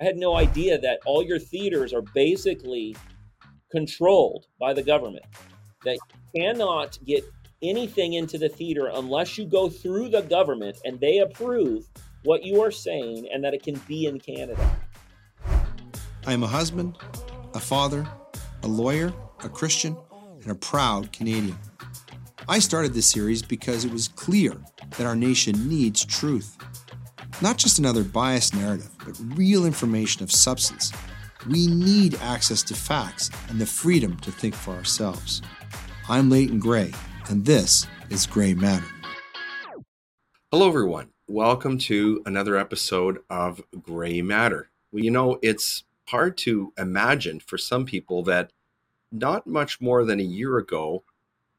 I had no idea that all your theaters are basically controlled by the government. That you cannot get anything into the theater unless you go through the government and they approve what you are saying and that it can be in Canada. I am a husband, a father, a lawyer, a Christian, and a proud Canadian. I started this series because it was clear that our nation needs truth. Not just another biased narrative, but real information of substance. We need access to facts and the freedom to think for ourselves. I'm Leighton Grey, and this is Gray Matter. Hello, everyone. Welcome to another episode of Gray Matter. Well, you know, it's hard to imagine for some people that not much more than a year ago,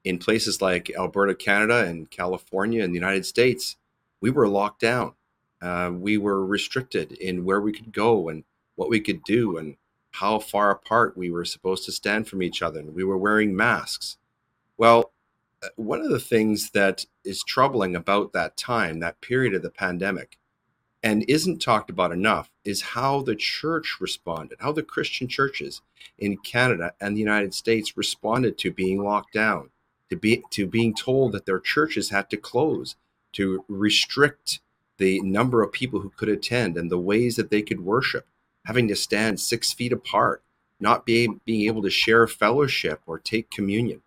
in places like Alberta, Canada, and California and the United States, we were locked down uh, we were restricted in where we could go and what we could do and how far apart we were supposed to stand from each other. And we were wearing masks. Well, uh, one of the things that is troubling about that time, that period of the pandemic, and isn't talked about enough is how the church responded, how the Christian churches in Canada and the United States responded to being locked down, to be to being told that their churches had to close, to restrict the number of people who could attend and the ways that they could worship, having to stand six feet apart, not being, being able to share fellowship or take communion.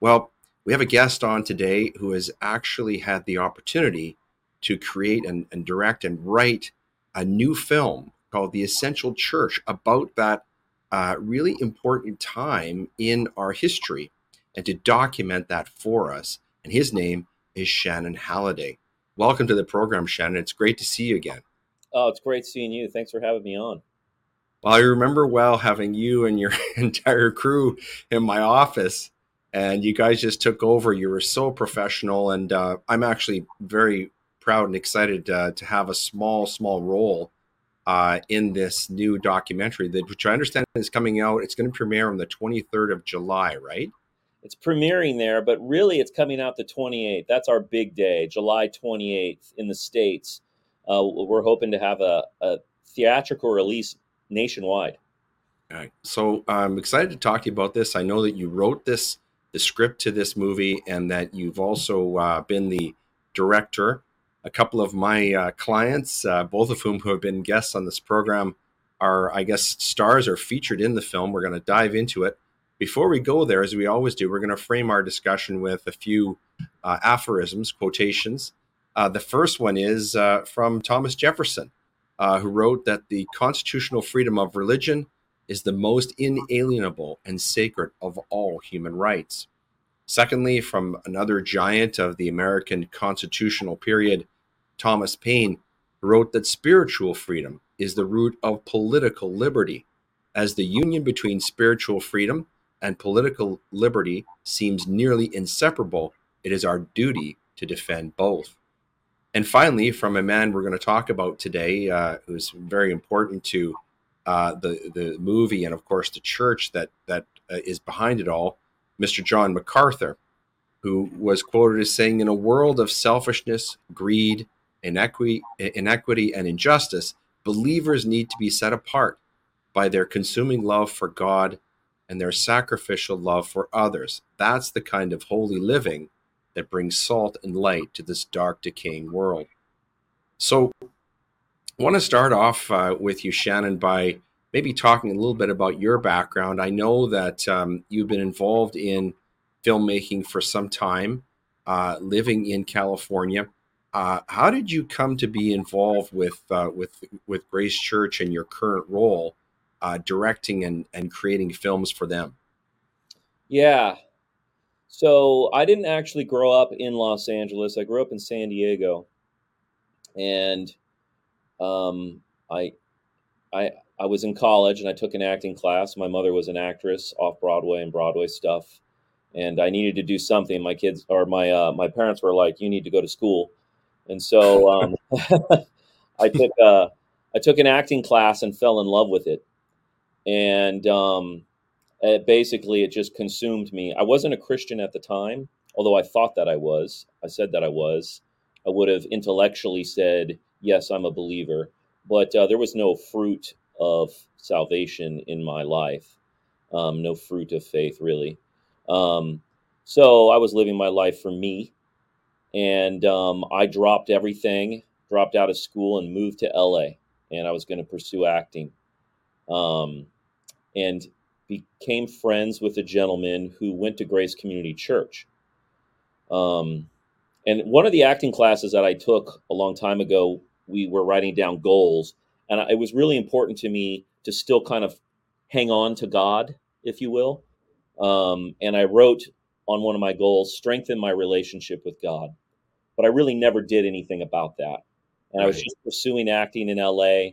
Well, we have a guest on today who has actually had the opportunity to create and, and direct and write a new film called The Essential Church about that uh, really important time in our history and to document that for us. And his name is Shannon Halliday. Welcome to the program, Shannon. It's great to see you again. Oh, it's great seeing you. Thanks for having me on. Well, I remember well having you and your entire crew in my office, and you guys just took over. You were so professional, and uh, I'm actually very proud and excited uh, to have a small, small role uh, in this new documentary, that, which I understand is coming out. It's going to premiere on the 23rd of July, right? It's premiering there, but really it's coming out the 28th. That's our big day, July 28th in the States. Uh, we're hoping to have a, a theatrical release nationwide. All right. So I'm excited to talk to you about this. I know that you wrote this, the script to this movie, and that you've also uh, been the director. A couple of my uh, clients, uh, both of whom who have been guests on this program, are, I guess, stars are featured in the film. We're going to dive into it. Before we go there, as we always do, we're going to frame our discussion with a few uh, aphorisms, quotations. Uh, the first one is uh, from Thomas Jefferson, uh, who wrote that the constitutional freedom of religion is the most inalienable and sacred of all human rights. Secondly, from another giant of the American constitutional period, Thomas Paine, wrote that spiritual freedom is the root of political liberty, as the union between spiritual freedom and political liberty seems nearly inseparable, it is our duty to defend both. And finally, from a man we're going to talk about today, uh, who's very important to uh, the the movie and of course the church that that uh, is behind it all, Mr. John MacArthur, who was quoted as saying, "In a world of selfishness, greed, inequity, inequity, and injustice, believers need to be set apart by their consuming love for God and their sacrificial love for others. That's the kind of holy living that brings salt and light to this dark, decaying world. So, I want to start off uh, with you, Shannon, by maybe talking a little bit about your background. I know that um, you've been involved in filmmaking for some time, uh, living in California. Uh, how did you come to be involved with uh, with with Grace Church and your current role? Uh, directing and, and creating films for them? Yeah. So I didn't actually grow up in Los Angeles. I grew up in San Diego, and um, I, I, I was in college and I took an acting class. My mother was an actress off Broadway and Broadway stuff, and I needed to do something. My kids or my uh, my parents were like, "You need to go to school," and so um, I took uh, I took an acting class and fell in love with it and um, it basically it just consumed me. I wasn't a Christian at the time, although I thought that I was. I said that I was. I would have intellectually said yes, I'm a believer, but uh, there was no fruit of salvation in my life, um, no fruit of faith, really. Um, so I was living my life for me, and um, I dropped everything, dropped out of school, and moved to LA. And I was going to pursue acting, um, and became friends with a gentleman who went to Grace Community Church. Um, and one of the acting classes that I took a long time ago, we were writing down goals, and it was really important to me to still kind of hang on to God, if you will. Um, and I wrote on one of my goals, strengthen my relationship with God. But I really never did anything about that. And right. I was just pursuing acting in LA,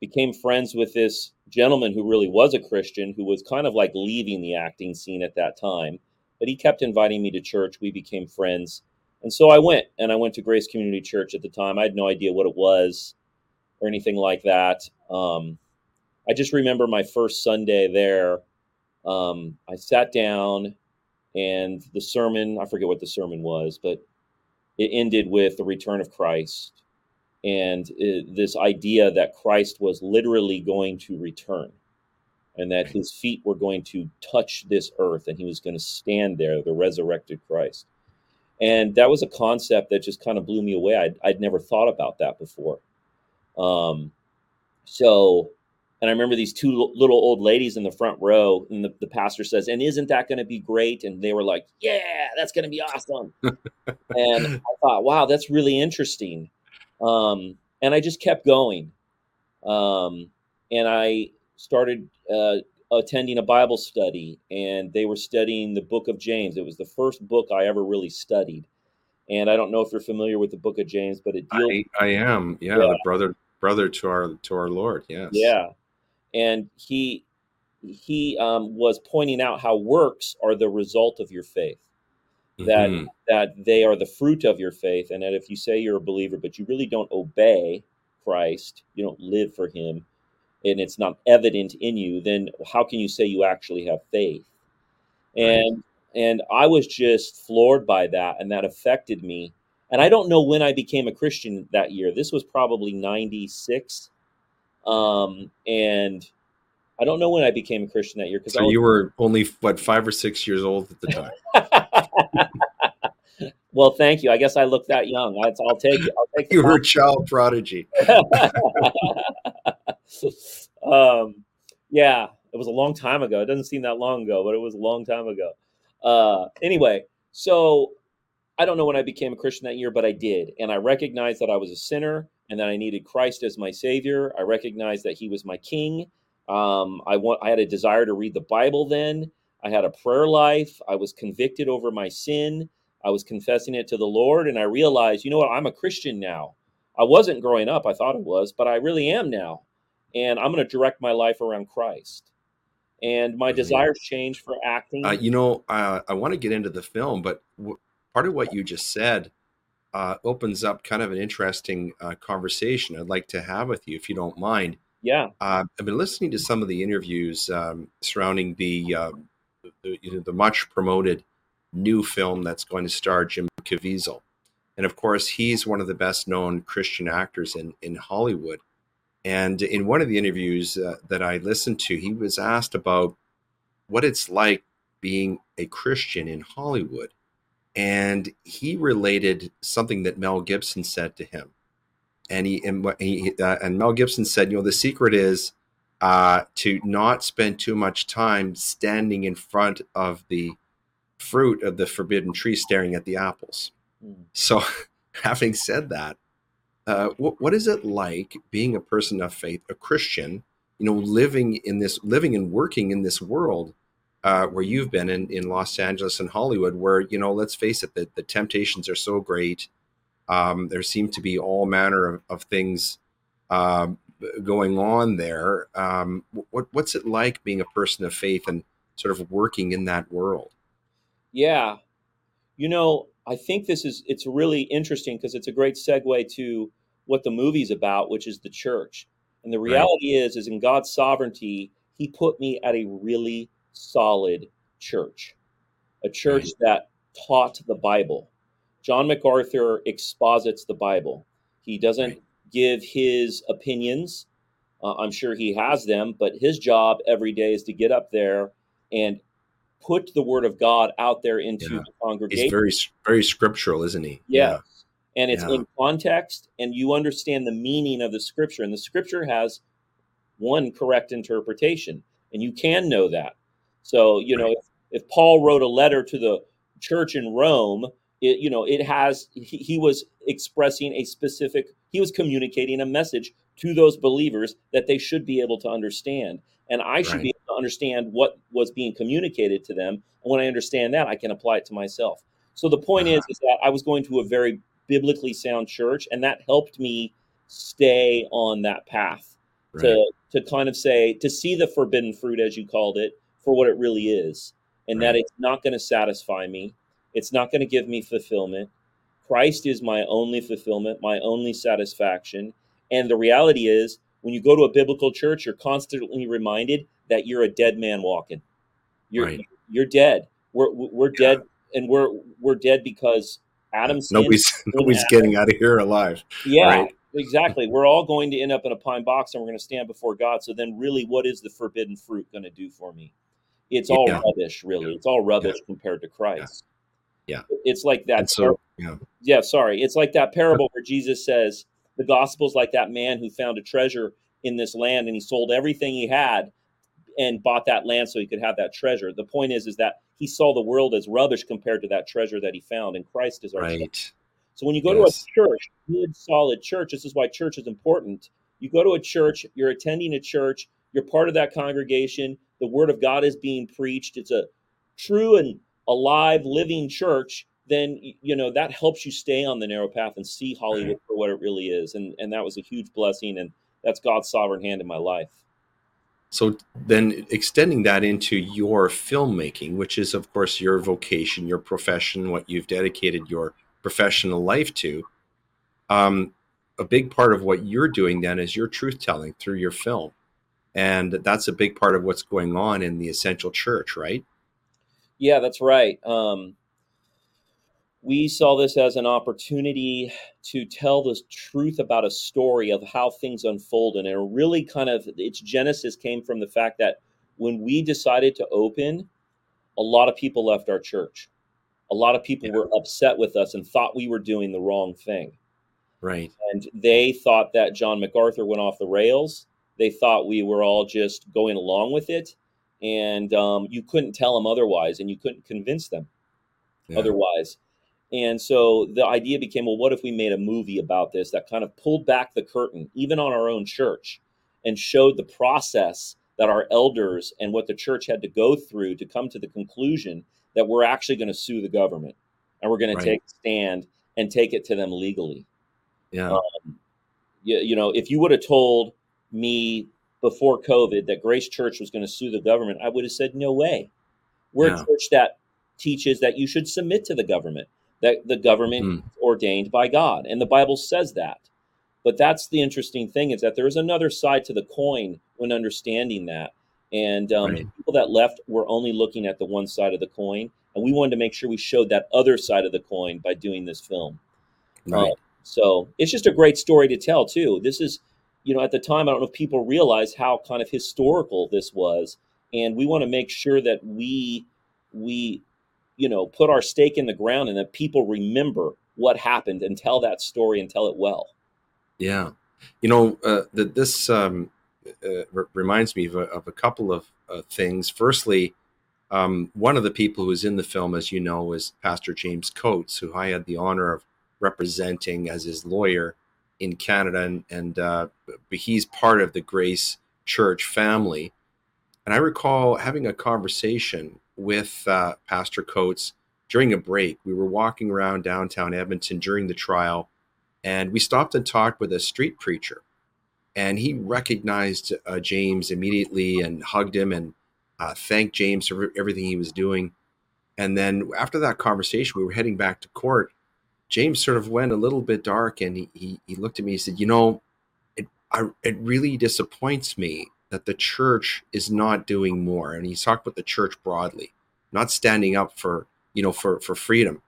became friends with this gentleman who really was a Christian, who was kind of like leaving the acting scene at that time. But he kept inviting me to church. We became friends. And so I went, and I went to Grace Community Church at the time. I had no idea what it was or anything like that. Um, I just remember my first Sunday there. Um, I sat down, and the sermon, I forget what the sermon was, but it ended with the return of Christ and it, this idea that Christ was literally going to return and that his feet were going to touch this earth and he was going to stand there, the resurrected Christ. And that was a concept that just kind of blew me away. I'd, I'd never thought about that before. Um, so, and I remember these two little old ladies in the front row, and the, the pastor says, And isn't that going to be great? And they were like, Yeah, that's going to be awesome. and I thought, Wow, that's really interesting. Um, and I just kept going. Um, and I started uh, attending a Bible study, and they were studying the book of James. It was the first book I ever really studied. And I don't know if you're familiar with the book of James, but it deals. I, I am, yeah, yeah, the brother brother to our to our Lord, yes, yeah. And he he um, was pointing out how works are the result of your faith that mm-hmm. that they are the fruit of your faith and that if you say you're a believer but you really don't obey Christ, you don't live for him and it's not evident in you, then how can you say you actually have faith? And right. and I was just floored by that and that affected me. And I don't know when I became a Christian that year. This was probably 96. Um, and I don't know when I became a Christian that year because so you were only what five or six years old at the time. well, thank you. I guess I look that young. I'll, I'll take it. I'll take you were a child prodigy. um, yeah, it was a long time ago. It doesn't seem that long ago, but it was a long time ago. Uh, anyway, so I don't know when I became a Christian that year, but I did, and I recognized that I was a sinner and that I needed Christ as my Savior. I recognized that He was my King. Um, I want. I had a desire to read the Bible then. I had a prayer life. I was convicted over my sin. I was confessing it to the Lord, and I realized, you know what? I'm a Christian now. I wasn't growing up. I thought it was, but I really am now. And I'm going to direct my life around Christ. And my desires changed for acting. Uh, you know, uh, I want to get into the film, but w- part of what you just said uh, opens up kind of an interesting uh, conversation I'd like to have with you, if you don't mind. Yeah. Uh, I've been listening to some of the interviews um, surrounding the, uh, the, you know, the much promoted new film that's going to star Jim Caviezel. And of course, he's one of the best known Christian actors in, in Hollywood. And in one of the interviews uh, that I listened to, he was asked about what it's like being a Christian in Hollywood. And he related something that Mel Gibson said to him. And he and, he, uh, and Mel Gibson said, you know, the secret is uh, to not spend too much time standing in front of the fruit of the forbidden tree staring at the apples. Mm. So, having said that, uh, what, what is it like being a person of faith, a Christian, you know, living in this, living and working in this world uh, where you've been in, in Los Angeles and Hollywood, where, you know, let's face it, the, the temptations are so great. Um, there seem to be all manner of, of things uh, going on there. Um, what, what's it like being a person of faith and sort of working in that world? Yeah. You know, I think this is it's really interesting because it's a great segue to what the movie's about, which is the church. And the reality right. is is in God's sovereignty, he put me at a really solid church. A church right. that taught the Bible. John MacArthur exposits the Bible. He doesn't right. Give his opinions. Uh, I'm sure he has them, but his job every day is to get up there and put the word of God out there into Yeah. the congregation. He's very very scriptural, isn't he? Yeah, And it's Yeah. in context, and you understand the meaning of the scripture. And the scripture has one correct interpretation, and you can know that. So, you know, if, if Paul wrote a letter to the church in Rome, it, you know, it has, he, he was expressing a specific, he was communicating a message to those believers that they should be able to understand. And I should Right. be able to understand what was being communicated to them. And when I understand that, I can apply it to myself. So the point is, Uh-huh. is that I was going to a very biblically sound church, and that helped me stay on that path Right. to to kind of say to see the forbidden fruit, as you called it, for what it really is, and that it's not going to satisfy me. It's not going to give me fulfillment. Christ is my only fulfillment, my only satisfaction. And the reality is, when you go to a biblical church, you're constantly reminded that you're a dead man walking. You're Right. you're dead. We're we're Yeah. dead, and we're we're dead because Adam sinned. nobody's nobody's Adam. getting out of here alive. Yeah, right. exactly. We're all going to end up in a pine box, and we're going to stand before God. So then, really, what is the forbidden fruit going to do for me? It's all Yeah. rubbish, really. It's all rubbish compared to Christ. Yeah. It's like that. So yeah, yeah, sorry. It's like that parable where Jesus says the gospel's like that man who found a treasure in this land and he sold everything he had and bought that land so he could have that treasure. The point is is that he saw the world as rubbish compared to that treasure that he found, and Christ is our treasure. right. So when you go Yes. to a church, good solid church, this is why church is important. You go to a church, you're attending a church, you're part of that congregation, the word of God is being preached, it's a true and alive living church, then you know that helps you stay on the narrow path and see Hollywood for what it really is. And and that was a huge blessing and that's God's sovereign hand in my life. So then extending that into your filmmaking, which is of course your vocation, your profession, what you've dedicated your professional life to. Um, a big part of what you're doing then is your truth telling through your film. And that's a big part of what's going on in the essential church, right? Yeah, that's right. Um, we saw this as an opportunity to tell the truth about a story of how things unfold. And it really kind of, its genesis came from the fact that when we decided to open, a lot of people left our church. A lot of people Yeah. were upset with us and thought we were doing the wrong thing. Right. And they thought that John MacArthur went off the rails. They thought we were all just going along with it. And um, you couldn't tell them otherwise, and you couldn't convince them Yeah. otherwise. And so the idea became, well, what if we made a movie about this that kind of pulled back the curtain, even on our own church, and showed the process that our elders and what the church had to go through to come to the conclusion that we're actually going to sue the government and we're going Right. to take a stand and take it to them legally. Yeah. Um, you, you know, if you would have told me before COVID that Grace Church was going to sue the government, I would have said, no way. We're Yeah. a church that teaches that you should submit to the government, that the government Mm. is ordained by God. And the Bible says that. But that's the interesting thing is that there is another side to the coin when understanding that. And um, Right. people that left were only looking at the one side of the coin. And we wanted to make sure we showed that other side of the coin by doing this film. right. Uh, so it's just a great story to tell too. This is, you know, at the time I don't know if people realize how kind of historical this was, and we want to make sure that we we you know put our stake in the ground and that people remember what happened and tell that story and tell it well. Yeah, you know uh, that this um, uh, reminds me of a, of a couple of uh, things. Firstly, um, one of the people who was in the film, as you know, was Pastor James Coates, who I had the honor of representing as his lawyer in Canada, and, and uh, he's part of the Grace Church family. And I recall having a conversation with uh, Pastor Coates during a break. We were walking around downtown Edmonton during the trial and we stopped and talked with a street preacher and he recognized uh, james immediately and hugged him and uh, thanked james for everything he was doing and then after that conversation we were heading back to court james sort of went a little bit dark and he, he, he looked at me and said you know it, I, it really disappoints me that the church is not doing more and he's talked about the church broadly not standing up for you know for for freedom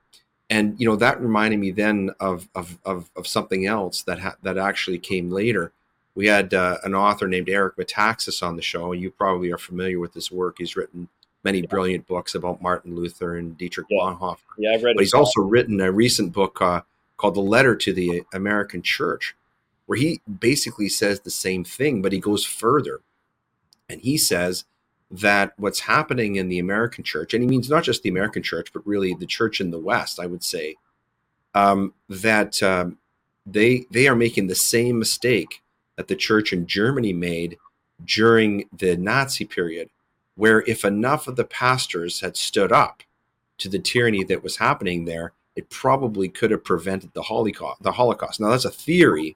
and you know that reminded me then of of of, of something else that ha- that actually came later we had uh, an author named Eric Metaxas on the show. You probably are familiar with his work. He's written many brilliant books about Martin Luther and Dietrich Yeah. Bonhoeffer. Yeah, I've read. But he's also written a recent book uh, called The Letter to the American Church, where he basically says the same thing, but he goes further. And he says that what's happening in the American church, and he means not just the American church, but really the church in the West, I would say, um, that um, they they are making the same mistake that the church in Germany made during the Nazi period, where if enough of the pastors had stood up to the tyranny that was happening there, it probably could have prevented the Holocaust. The Holocaust. Now that's a theory,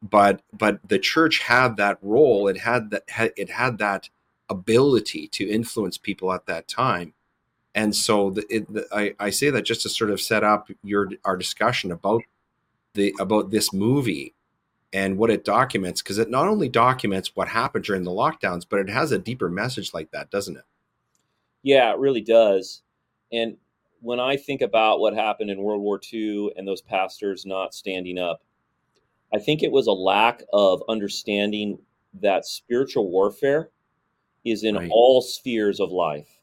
but but the church had that role. It had that it had that ability to influence people at that time. And so the, it, the, I, I say that just to sort of set up your our discussion about the about this movie and what it documents because it not only documents what happened during the lockdowns, but it has a deeper message like that, doesn't it? Yeah, it really does. And when I think about what happened in World War II and those pastors not standing up, I think it was a lack of understanding that spiritual warfare is in Right. all spheres of life.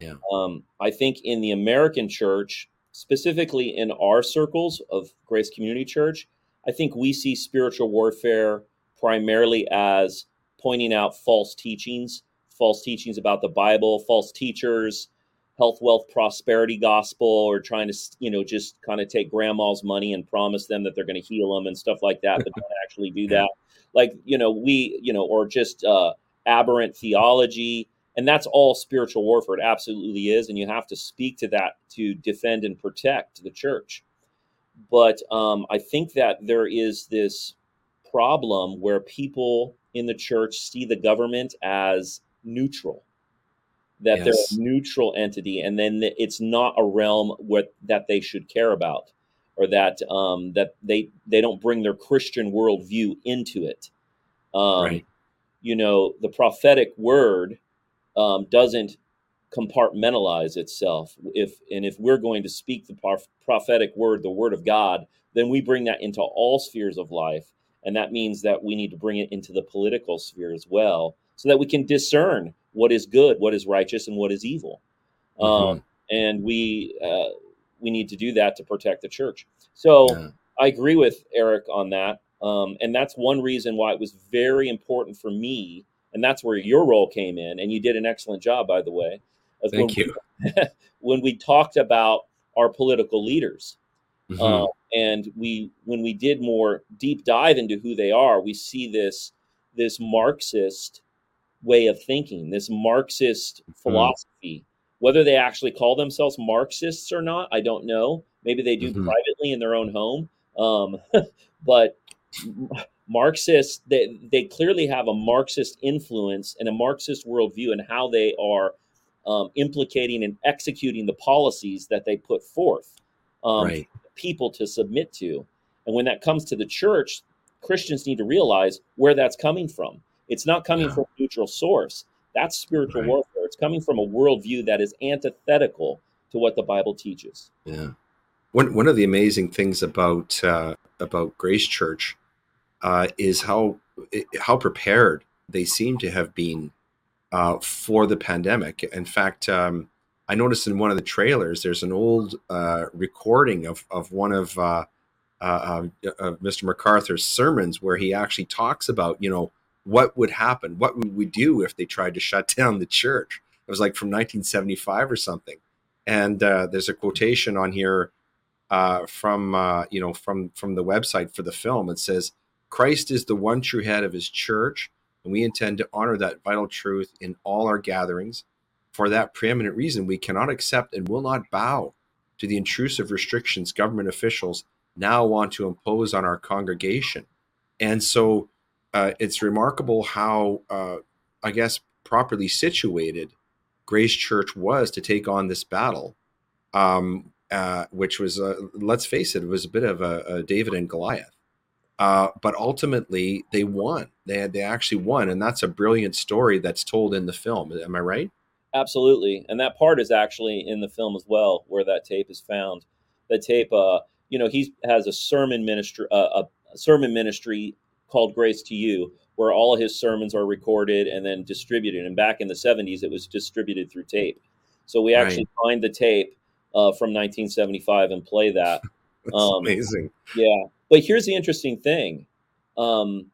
Yeah. Um, I think in the American church, specifically in our circles of Grace Community Church, I think we see spiritual warfare primarily as pointing out false teachings, false teachings about the Bible, false teachers, health, wealth, prosperity gospel, or trying to, you know, just kind of take grandma's money and promise them that they're going to heal them and stuff like that, but don't actually do that. Like, you know, we, you know, or just uh, aberrant theology. And that's all spiritual warfare. It absolutely is. And you have to speak to that to defend and protect the church. But um, I think that there is this problem where people in the church see the government as neutral, that Yes. they're a neutral entity, and then it's not a realm what that they should care about, or that um, that they they don't bring their Christian worldview into it. Um, Right. You know, the prophetic word um, doesn't compartmentalize itself. If and if we're going to speak the prof- prophetic word, the word of God, then we bring that into all spheres of life, and that means that we need to bring it into the political sphere as well, so that we can discern what is good, what is righteous, and what is evil. Um, and we uh, we need to do that to protect the church. So Yeah. I agree with Eric on that, um, and that's one reason why it was very important for me, and that's where your role came in, and you did an excellent job, by the way. Of when Thank we- you. when we talked about our political leaders, Mhm. uh, and we when we did more deep dive into who they are, we see this this Marxist way of thinking, this Marxist philosophy. Whether they actually call themselves Marxists or not, I don't know. Maybe they do Mhm. privately in their own home. Um, but Marxists, they, they clearly have a Marxist influence and a Marxist worldview and how they are um, implicating and executing the policies that they put forth. Um, right. people to submit to. And when that comes to the church, Christians need to realize where that's coming from. It's not coming Yeah. from a neutral source. That's spiritual Right. warfare. It's coming from a worldview that is antithetical to what the Bible teaches. Yeah. One one of the amazing things about uh, about Grace Church uh, is how how prepared they seem to have been uh, for the pandemic. In fact, um, I noticed in one of the trailers there's an old uh, recording of of one of uh, uh, uh, Mr. MacArthur's sermons where he actually talks about you know what would happen, what would we do if they tried to shut down the church. It was like from 1975 or something. And uh, there's a quotation on here uh, from uh, you know from from the website for the film. It says, "Christ is the one true head of His church, and we intend to honor that vital truth in all our gatherings. For that preeminent reason, we cannot accept and will not bow to the intrusive restrictions government officials now want to impose on our congregation." And so, uh, it's remarkable how, uh, I guess, properly situated Grace Church was to take on this battle. Um, uh, which was, uh, let's face it, it was a bit of a, a David and Goliath. Uh, but ultimately, they won. They they actually won, and that's a brilliant story that's told in the film. Am I right? Absolutely, and that part is actually in the film as well, where that tape is found. The tape, uh, you know, he has a sermon ministry, uh, a sermon ministry called Grace to You, where all of his sermons are recorded and then distributed. And back in the 70s, it was distributed through tape. So we actually right. find the tape uh, from 1975 and play that. um, amazing. Yeah. But here's the interesting thing. Um,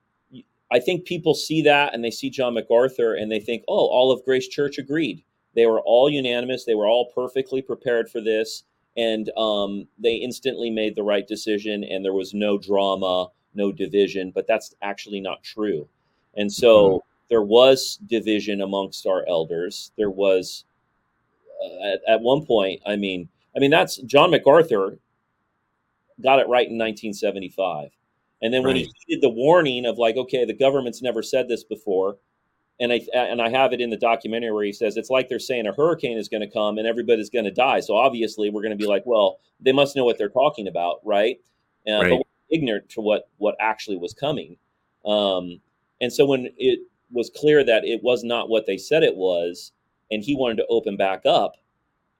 I think people see that and they see John MacArthur and they think, oh, all of Grace Church agreed. They were all unanimous. They were all perfectly prepared for this. And um, they instantly made the right decision and there was no drama, no division. But that's actually not true. And so mm-hmm. there was division amongst our elders. There was, uh, at, at one point, I mean, I mean, that's John MacArthur got it right in 1975. And then when right. he did the warning of like, okay, the government's never said this before, and I and I have it in the documentary where he says it's like they're saying a hurricane is going to come and everybody's going to die. So obviously we're going to be like, well, they must know what they're talking about, right? Uh, right. But we're ignorant to what what actually was coming. Um, and so when it was clear that it was not what they said it was, and he wanted to open back up,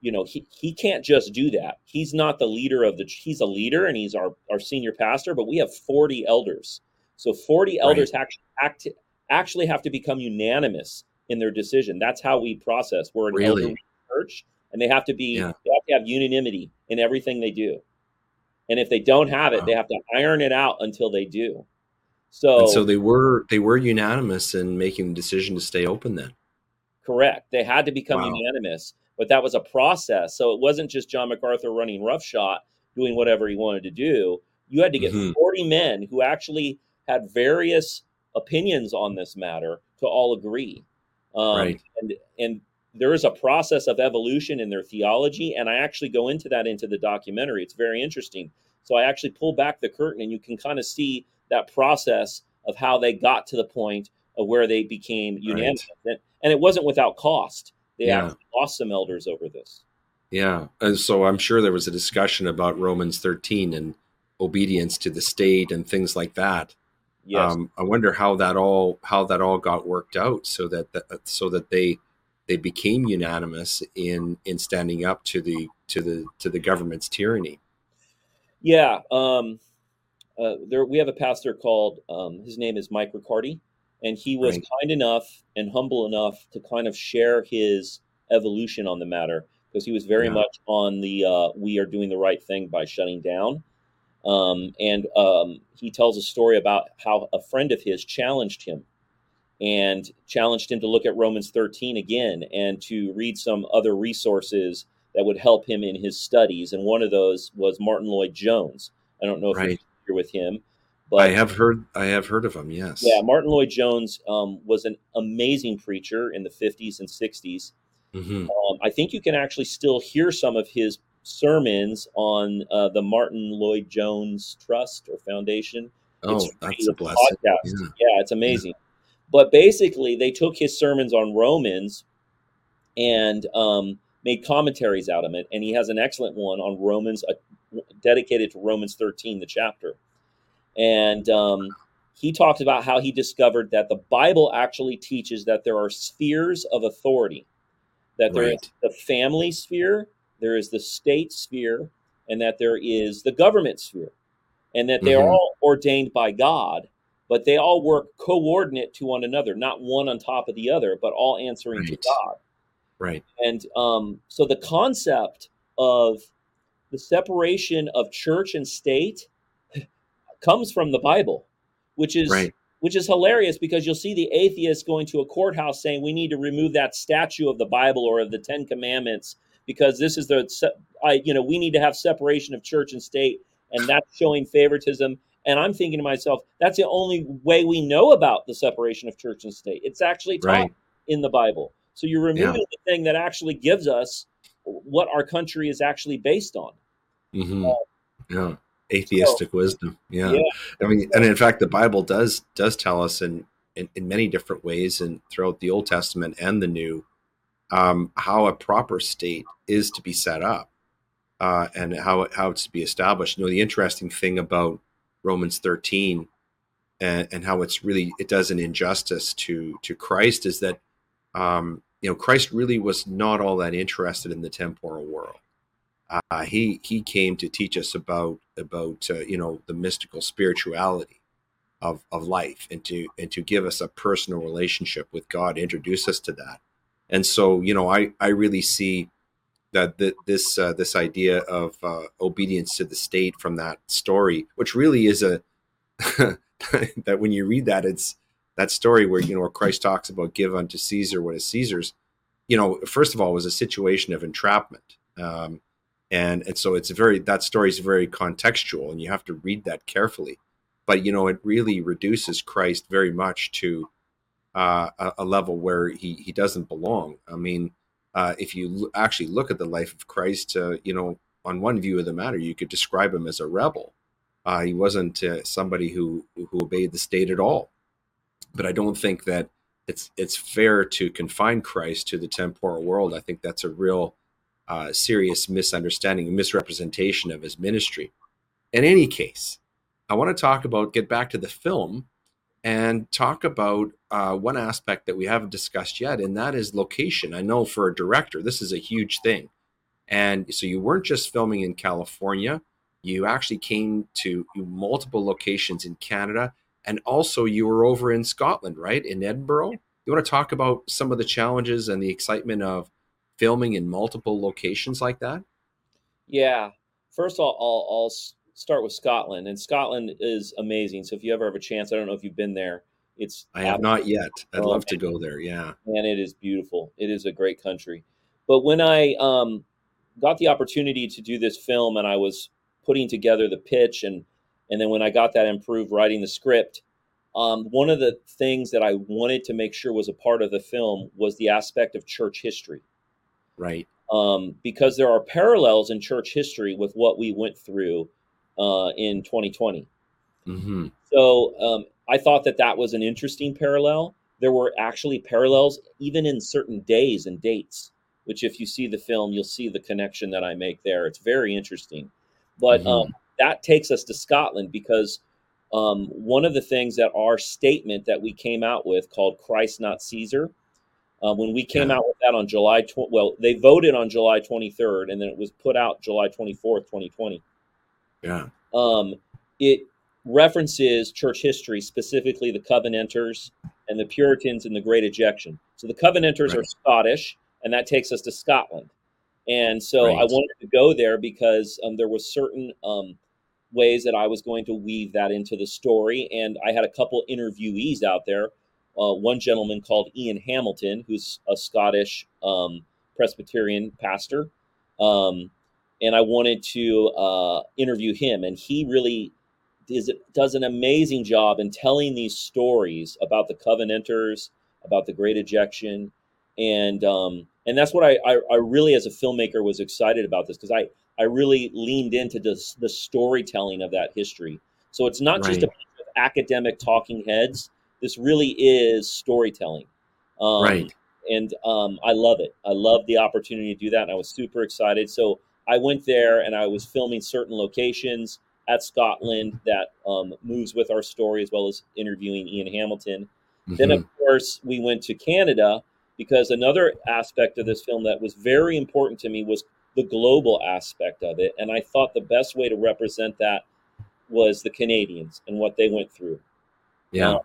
you know he, he can't just do that. He's not the leader of the he's a leader and he's our, our senior pastor but we have 40 elders. So 40 elders actually, act, actually have to become unanimous in their decision. That's how we process. We're an really? elder church and they have to be yeah. they have to have unanimity in everything they do. And if they don't have it wow. they have to iron it out until they do. So and so they were they were unanimous in making the decision to stay open then? Correct. They had to become wow. unanimous but that was a process. So it wasn't just John MacArthur running roughshod, doing whatever he wanted to do. You had to get mm-hmm. 40 men who actually had various opinions on this matter to all agree. Um, right. And and there is a process of evolution in their theology, and I actually go into that into the documentary. It's very interesting. So I actually pull back the curtain, and you can kind of see that process of how they got to the point of where they became unanimous. Right. And, and it wasn't without cost. They yeah. actually lost some elders over this. Yeah. And so I'm sure there was a discussion about Romans 13 and obedience to the state and things like that. Yes. Um, I wonder how that all how that all got worked out so that, that so that they they became unanimous in in standing up to the to the to the government's tyranny. Yeah, um, uh, there we have a pastor called um, his name is Mike Riccardi, and he was right. kind enough and humble enough to kind of share his evolution on the matter because he was very yeah. much on the uh, we are doing the right thing by shutting down. Um, and um, he tells a story about how a friend of his challenged him and challenged him to look at Romans 13 again and to read some other resources that would help him in his studies. And one of those was Martyn Lloyd-Jones. I don't know if right. you're with him. But, I have heard I have heard of him. Yes. Yeah, Martyn Lloyd-Jones um, was an amazing preacher in the 50s and 60s. Mm-hmm. Um, I think you can actually still hear some of his sermons on uh, the Martyn Lloyd-Jones Trust or Foundation. Oh, it's that's a blessing. Yeah. yeah. it's amazing. Yeah. But basically, they took his sermons on Romans and um, made commentaries out of it. And he has an excellent one on Romans, uh, dedicated to Romans 13, the chapter. And um, he talked about how he discovered that the Bible actually teaches that there are spheres of authority, that there right. is the family sphere, there is the state sphere, and that there is the government sphere, and that they're mm-hmm. all ordained by God, but they all work coordinate to one another, not one on top of the other, but all answering right. to God. Right. And um, so the concept of the separation of church and state comes from the Bible, which is right. which is hilarious because you'll see the atheists going to a courthouse saying we need to remove that statue of the Bible or of the Ten Commandments because this is the I you know we need to have separation of church and state and that's showing favoritism. And I'm thinking to myself, that's the only way we know about the separation of church and state. It's actually taught right. in the Bible. So you're removing yeah. the thing that actually gives us what our country is actually based on. Mm-hmm. Uh, yeah atheistic wisdom. Yeah. yeah. I mean, and in fact, the Bible does does tell us in in, in many different ways, and throughout the Old Testament and the New, um, how a proper state is to be set up, uh, and how how it's to be established. You know, the interesting thing about Romans thirteen, and, and how it's really it does an injustice to to Christ is that. Um, you know, Christ really was not all that interested in the temporal world. Uh, he he came to teach us about about uh, you know the mystical spirituality, of of life and to and to give us a personal relationship with God, introduce us to that. And so, you know, I I really see that the, this uh, this idea of uh, obedience to the state from that story, which really is a that when you read that, it's that story where you know where Christ talks about give unto Caesar what is Caesar's. You know, first of all, was a situation of entrapment, um, and and so it's very that story is very contextual, and you have to read that carefully. But you know, it really reduces Christ very much to uh, a, a, level where he he doesn't belong. I mean, uh, if you l- actually look at the life of Christ, uh, you know, on one view of the matter, you could describe him as a rebel. Uh, he wasn't uh, somebody who who obeyed the state at all. But I don't think that it's it's fair to confine Christ to the temporal world. I think that's a real uh, serious misunderstanding, and misrepresentation of his ministry. In any case, I want to talk about get back to the film and talk about uh, one aspect that we haven't discussed yet, and that is location. I know for a director, this is a huge thing. And so you weren't just filming in California, you actually came to multiple locations in Canada, and also you were over in Scotland, right? In Edinburgh. You want to talk about some of the challenges and the excitement of filming in multiple locations like that? Yeah. First of all, I'll, I'll start with Scotland, and Scotland is amazing. So if you ever have a chance, I don't know if you've been there. It's I have not yet. I'd love to go there. Yeah, and it is beautiful. It is a great country. But when I um, got the opportunity to do this film, and I was putting together the pitch, and and then when I got that improved writing the script, um, one of the things that I wanted to make sure was a part of the film was the aspect of church history. Right. Um, because there are parallels in church history with what we went through uh, in 2020. Mm-hmm. So um, I thought that that was an interesting parallel. There were actually parallels even in certain days and dates, which, if you see the film, you'll see the connection that I make there. It's very interesting. But mm-hmm. um, that takes us to Scotland because um, one of the things that our statement that we came out with called Christ Not Caesar, uh, when we came yeah. out with that on July, tw- well, they voted on July 23rd and then it was put out July 24th, 2020. Yeah. Um, it references church history, specifically the Covenanters and the Puritans and the Great Ejection. So the Covenanters right. are Scottish, and that takes us to Scotland. And so right. I wanted to go there because um, there was certain um, ways that I was going to weave that into the story, and I had a couple interviewees out there. Uh, one gentleman called Ian Hamilton, who's a Scottish um, Presbyterian pastor. Um, and I wanted to uh, interview him. And he really is, does an amazing job in telling these stories about the Covenanters, about the Great Ejection, and um, and that's what I, I, I really, as a filmmaker, was excited about this because I I really leaned into this, the storytelling of that history. So it's not right. just a bunch of academic talking heads. This really is storytelling. Um, right. And um, I love it. I love the opportunity to do that, and I was super excited. So I went there and I was filming certain locations at Scotland that um, moves with our story, as well as interviewing Ian Hamilton. Mm-hmm. Then, of course, we went to Canada because another aspect of this film that was very important to me was the global aspect of it. And I thought the best way to represent that was the Canadians and what they went through. Yeah. Uh,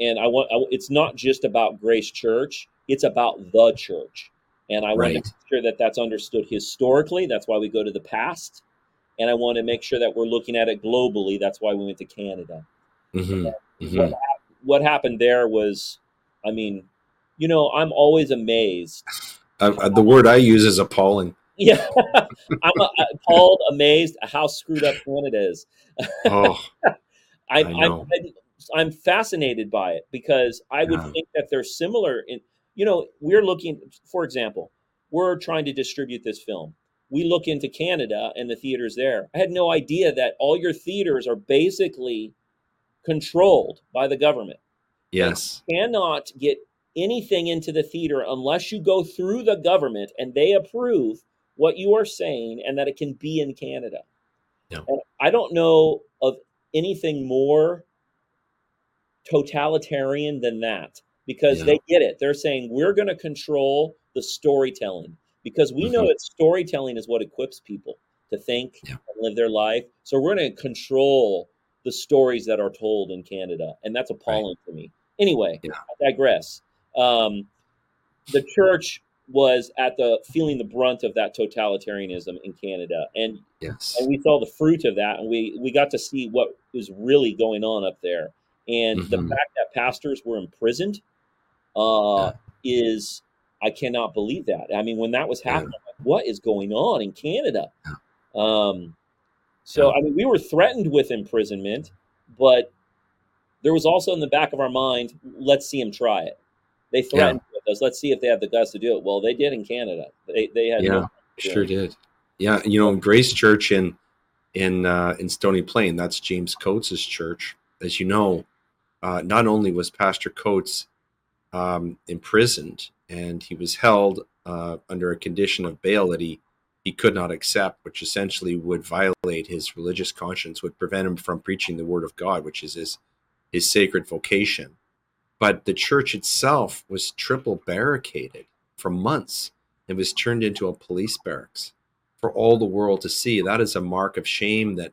and I want, I, it's not just about Grace Church, it's about the church. And I right. want to make sure that that's understood historically. That's why we go to the past. And I want to make sure that we're looking at it globally. That's why we went to Canada. Mm-hmm. Mm-hmm. What, what, happened there was, I mean, you know, I'm always amazed. Uh, the word I use is appalling. Yeah, I'm appalled, amazed how screwed up Canada is. oh, I, I am I'm, fascinated by it because I would yeah. think that they're similar in you know, we're looking, for example, we're trying to distribute this film. We look into Canada and the theaters there. I had no idea that all your theaters are basically controlled by the government. Yes. You cannot get anything into the theater unless you go through the government and they approve what you are saying and that it can be in Canada. Yeah. And I don't know of anything more totalitarian than that because yeah. they get it. They're saying we're going to control the storytelling because we mm-hmm. know that storytelling is what equips people to think yeah. and live their life. So we're going to control the stories that are told in Canada, and that's appalling right. to me. Anyway, yeah. I digress. Um, the church was at the feeling the brunt of that totalitarianism in Canada, and yes, and we saw the fruit of that, and we we got to see what was really going on up there, and mm-hmm. the fact that pastors were imprisoned, uh, yeah. is I cannot believe that. I mean, when that was happening, yeah. like, what is going on in Canada? Yeah. Um, so I mean, we were threatened with imprisonment, but there was also in the back of our mind, let's see him try it. They threatened with us. Let's see if they have the guts to do it. Well, they did in Canada. They they had yeah, no sure did. Yeah, you know, Grace Church in in uh, in Stony Plain. That's James Coates's church. As you know, uh, not only was Pastor Coates um, imprisoned and he was held uh, under a condition of bail that he he could not accept, which essentially would violate his religious conscience, would prevent him from preaching the word of God, which is his his sacred vocation. But the church itself was triple barricaded for months. It was turned into a police barracks for all the world to see. That is a mark of shame that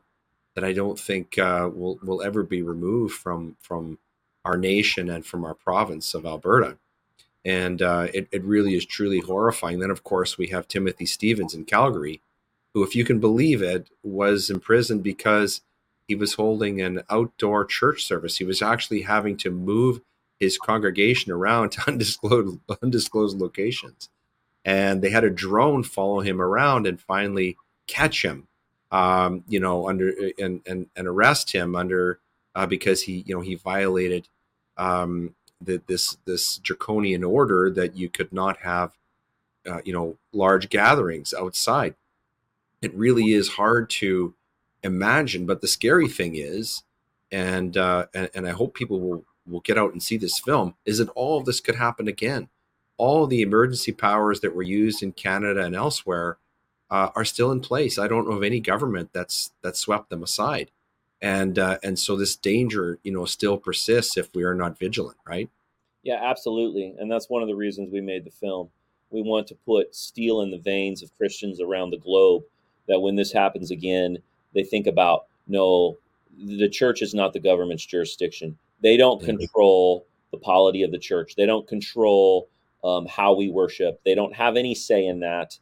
that I don't think uh, will will ever be removed from from our nation and from our province of Alberta. And uh, it, it really is truly horrifying. Then, of course, we have Timothy Stephens in Calgary, who, if you can believe it, was imprisoned because he was holding an outdoor church service. He was actually having to move his congregation around to undisclosed, undisclosed locations. And they had a drone follow him around and finally catch him, um, you know, under and, and, and arrest him under uh, because he, you know, he violated um, this this draconian order that you could not have, uh, you know, large gatherings outside. It really is hard to imagine, but the scary thing is, and uh, and, and I hope people will will get out and see this film is that all of this could happen again. All the emergency powers that were used in Canada and elsewhere uh, are still in place. I don't know of any government that's that swept them aside, and uh, and so this danger, you know, still persists if we are not vigilant, right? Yeah, absolutely, and that's one of the reasons we made the film. We want to put steel in the veins of Christians around the globe. That when this happens again, they think about no, the church is not the government's jurisdiction. They don't control the polity of the church. They don't control um, how we worship. They don't have any say in that.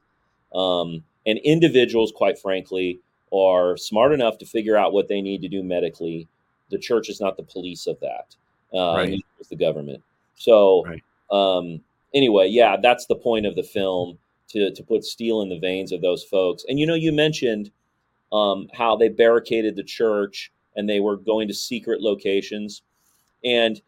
Um, and individuals, quite frankly, are smart enough to figure out what they need to do medically. The church is not the police of that. Uh, right. It's the government. So, right. um, anyway, yeah, that's the point of the film to to put steel in the veins of those folks. And you know, you mentioned um, how they barricaded the church and they were going to secret locations. And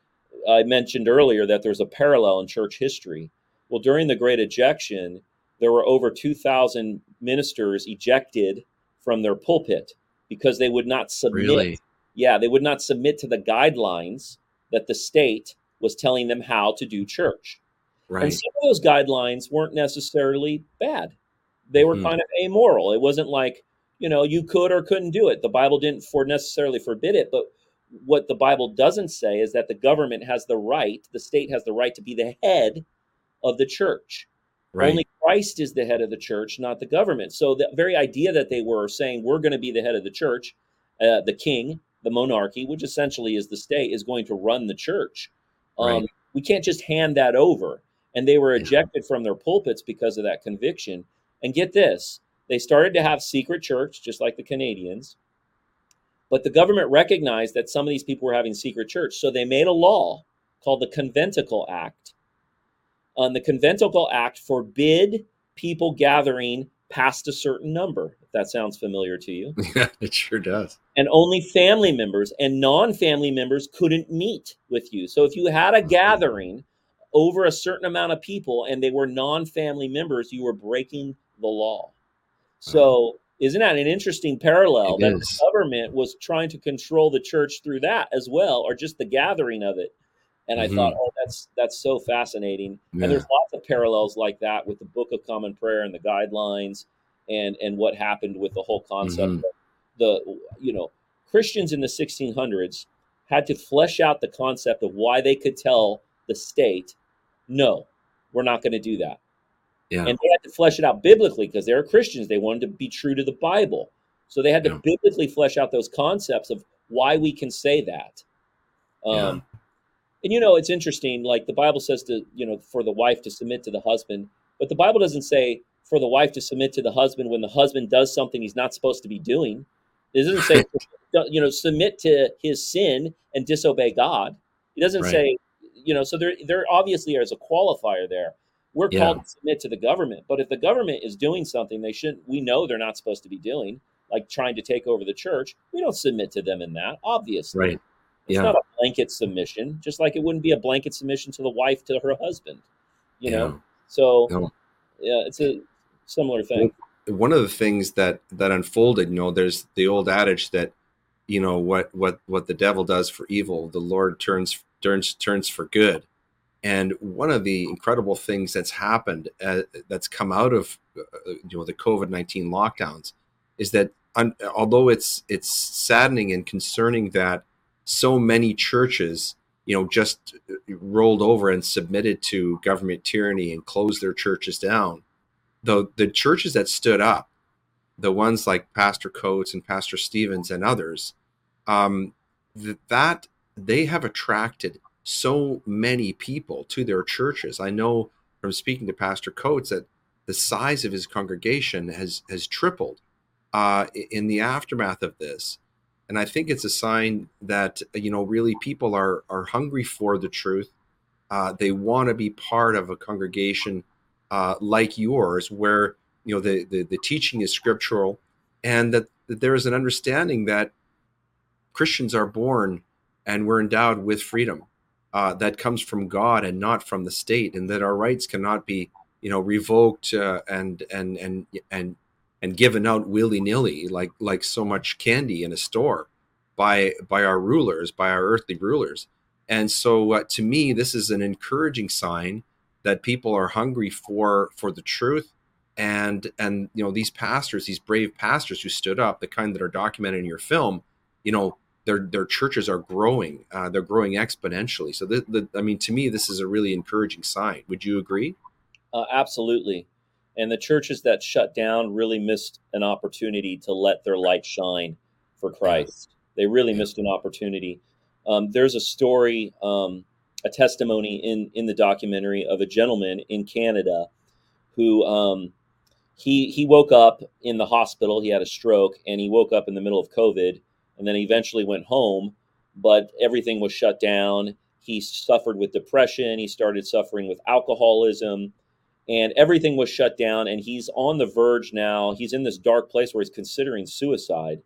I mentioned earlier that there's a parallel in church history. Well, during the Great Ejection, there were over 2,000 ministers ejected from their pulpit because they would not submit. Really? Yeah, they would not submit to the guidelines that the state was telling them how to do church. Right. And some of those guidelines weren't necessarily bad. They were mm. kind of amoral. It wasn't like, you know, you could or couldn't do it. The Bible didn't for necessarily forbid it, but what the Bible doesn't say is that the government has the right, the state has the right to be the head of the church. Right. Only Christ is the head of the church, not the government. So the very idea that they were saying we're going to be the head of the church, uh, the king, the monarchy, which essentially is the state, is going to run the church. Um, right. We can't just hand that over. And they were ejected yeah. from their pulpits because of that conviction. And get this, they started to have secret church, just like the Canadians. But the government recognized that some of these people were having secret church. So they made a law called the Conventicle Act. The Conventicle Act forbid people gathering past a certain number, if that sounds familiar to you. Yeah, it sure does. And only family members and non family members couldn't meet with you. So if you had a gathering over a certain amount of people and they were non family members, you were breaking the law. So isn't that an interesting parallel it that is. the government was trying to control the church through that as well, or just the gathering of it? And I mm-hmm. thought, oh, that's that's so fascinating. Yeah. And there's lots of parallels like that with the Book of Common Prayer and the guidelines, and and what happened with the whole concept mm-hmm. the you know Christians in the 1600s had to flesh out the concept of why they could tell the state, no, we're not going to do that. Yeah. And they had to flesh it out biblically because they were Christians. They wanted to be true to the Bible. So they had to yeah. biblically flesh out those concepts of why we can say that. Um, Yeah. And you know, it's interesting. Like the Bible says to you know for the wife to submit to the husband, but the Bible doesn't say for the wife to submit to the husband when the husband does something he's not supposed to be doing. It doesn't say you know submit to his sin and disobey God. It doesn't Right. say you know. So there there obviously is a qualifier there. We're Yeah. called to submit to the government, but if the government is doing something they shouldn't, we know they're not supposed to be doing, like trying to take over the church. We don't submit to them in that. Obviously, Right. It's Yeah. not a blanket submission, just like it wouldn't be a blanket submission to the wife to her husband. You know, so No. yeah, it's a similar thing. one of the things that that unfolded you know there's the old adage that you know what what what the devil does for evil the lord turns turns turns for good and one of the incredible things that's happened uh, that's come out of uh, you know the covid-19 lockdowns is that un, although it's it's saddening and concerning that so many churches you know just uh, rolled over and submitted to government tyranny and closed their churches down the the churches that stood up, the ones like Pastor Coates and Pastor Stephens and others, um, th- that they have attracted so many people to their churches. I know from speaking to Pastor Coates that the size of his congregation has has tripled uh, in the aftermath of this, and I think it's a sign that you know really people are are hungry for the truth. Uh, they want to be part of a congregation uh, like yours, where you know the, the the teaching is scriptural, and that, that there is an understanding that Christians are born and we're endowed with freedom uh, that comes from God and not from the state, and that our rights cannot be you know revoked uh, and and and and and given out willy nilly like like so much candy in a store by by our rulers, by our earthly rulers. And so, uh, to me, this is an encouraging sign that people are hungry for for the truth and and you know these pastors these brave pastors who stood up the kind that are documented in your film you know their their churches are growing uh, they're growing exponentially so the, the, i mean to me this is a really encouraging sign would you agree Uh, absolutely. And the churches that shut down really missed an opportunity to let their light shine for Christ. They really missed an opportunity. Um, there's a story, um, a testimony in in the documentary of a gentleman in Canada who um, he he woke up in the hospital. He had a stroke, and he woke up in the middle of COVID, and then eventually went home. But everything was shut down. He suffered with depression. He started suffering with alcoholism and everything was shut down and he's on the verge now. He's in this dark place where he's considering suicide.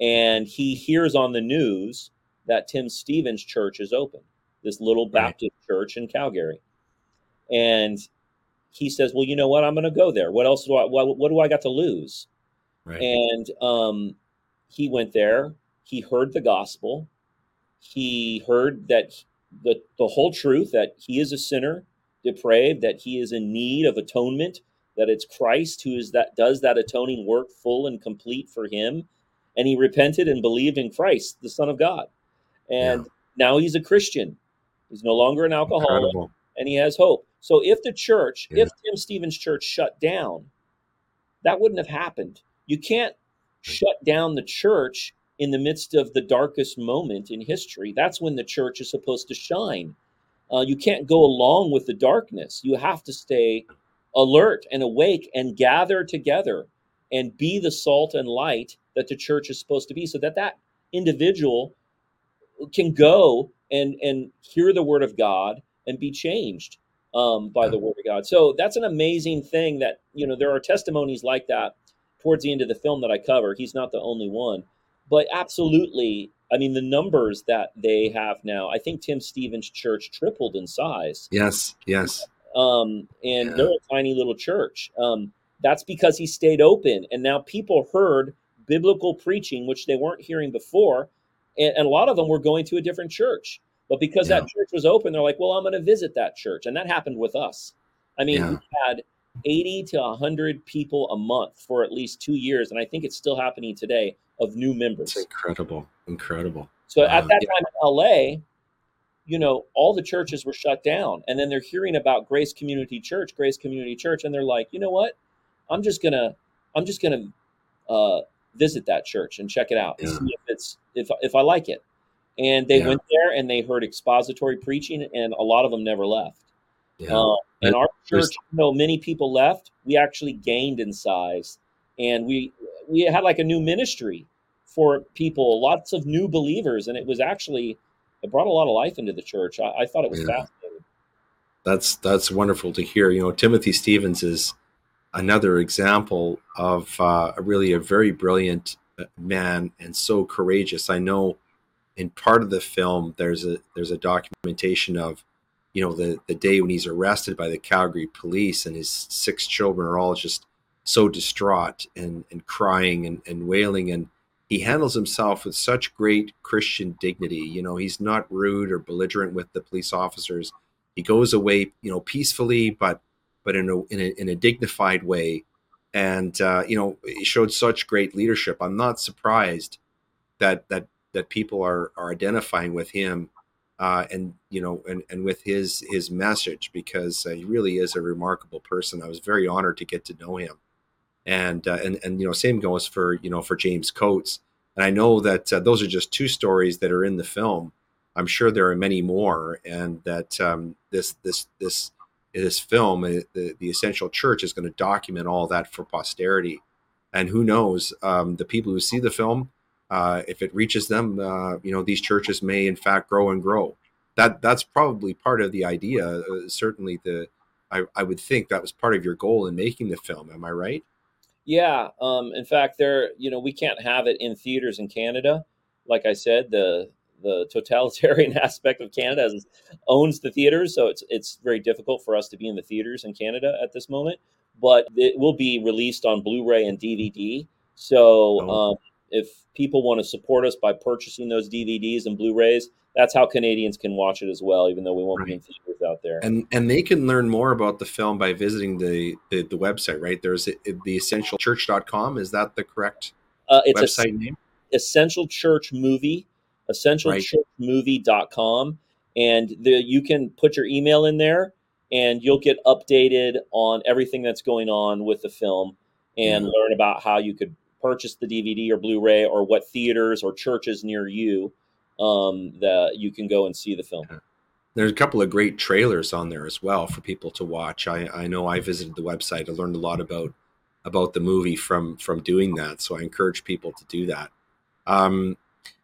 And he hears on the news that tim stephens church is open this little Right. baptist church in calgary. And he says well you know what? I'm going to go there. What else do i what, what do i got to lose? Right. And um, he went there. He heard the gospel. He heard that the, the whole truth that he is a sinner depraved that he is in need of atonement that it's christ who is that does that atoning work full and complete for him and he repented and believed in christ the son of god and now he's a christian he's no longer an alcoholic Incredible. and he has hope. So if the church, Yeah. if Tim Stephens Church shut down, that wouldn't have happened. You can't shut down the church in the midst of the darkest moment in history. That's when the church is supposed to shine. Uh, you can't go along with the darkness. You have to stay alert and awake and gather together and be the salt and light that the church is supposed to be so that that individual can go and and hear the word of God and be changed um, by the word of God. So that's an amazing thing that you know there are testimonies like that towards the end of the film that I cover. He's not the only one, but absolutely. I mean, the numbers that they have now. I think Tim Stephens Church tripled in size, yes yes um, and Yeah. they're a tiny little church. Um, that's because he stayed open, and now people heard biblical preaching, which they weren't hearing before, and, and a lot of them were going to a different church. But because that church was open, they're like, "Well, I'm going to visit that church," and that happened with us. I mean, Yeah. we had 80 to 100 people a month for at least two years, and I think it's still happening today of new members. it's incredible incredible So at that yeah. time in LA, you know, all the churches were shut down. And then they're hearing about Grace Community Church, Grace Community Church, and they're like, you know what? I'm just gonna I'm just gonna uh visit that church and check it out and see if it's if if I like it. And they Yeah. went there and they heard expository preaching, and a lot of them never left. Yeah. Uh, and our church, you know, many people left. We actually gained in size, and we we had like a new ministry for people, lots of new believers, and it was actually it brought a lot of life into the church. I, I thought it was Yeah. fascinating. that's that's wonderful to hear. You know, Timothy Stephens is another example of uh, really a very brilliant uh, man and so courageous. I know in part of the film there's a there's a documentation of you know the the day when he's arrested by the Calgary police and his six children are all just so distraught and and crying and, and wailing and he handles himself with such great Christian dignity. You know, he's not rude or belligerent with the police officers. He goes away you know peacefully but but in a in a, in a dignified way. And uh, you know he showed such great leadership. I'm not surprised that that that people are are identifying with him uh, and you know and and with his his message because uh, he really is a remarkable person. I was very honored to get to know him. And uh, and and you know same goes for you know for james coates. And i know that uh, those are just two stories that are in the film. I'm sure there are many more, and that um, this this this this film, uh, the the Essential Church, is going to document all that for posterity. And who knows, um, the people who see the film, uh, if it reaches them, uh, you know, these churches may in fact grow and grow. That that's probably part of the idea. Uh, certainly, the I, I would think that was part of your goal in making the film. Am I right? Yeah. Um, in fact, there, you know, we can't have it in theaters in Canada. Like I said, the the totalitarian aspect of Canada owns the theaters, so it's it's very difficult for us to be in the theaters in Canada at this moment. But it will be released on Blu-ray and DVD. So Oh. um, if people want to support us by purchasing those DVDs and Blu-rays, that's how Canadians can watch it as well. Even though we won't be in theaters out there. And and they can learn more about the film by visiting the the, the website, right? There's a, the essentialchurch.com. Is that the correct uh, it's a website name? essential church movie essentialchurchmovie.com and the, you can put your email in there and you'll get updated on everything that's going on with the film and Mhm. learn about how you could purchase the dvd or blu-ray or what theaters or churches near you um, that you can go and see the film There's a couple of great trailers on there as well for people to watch. I, I know I visited the website. I learned a lot about about the movie from from doing that. So I encourage people to do that. Um,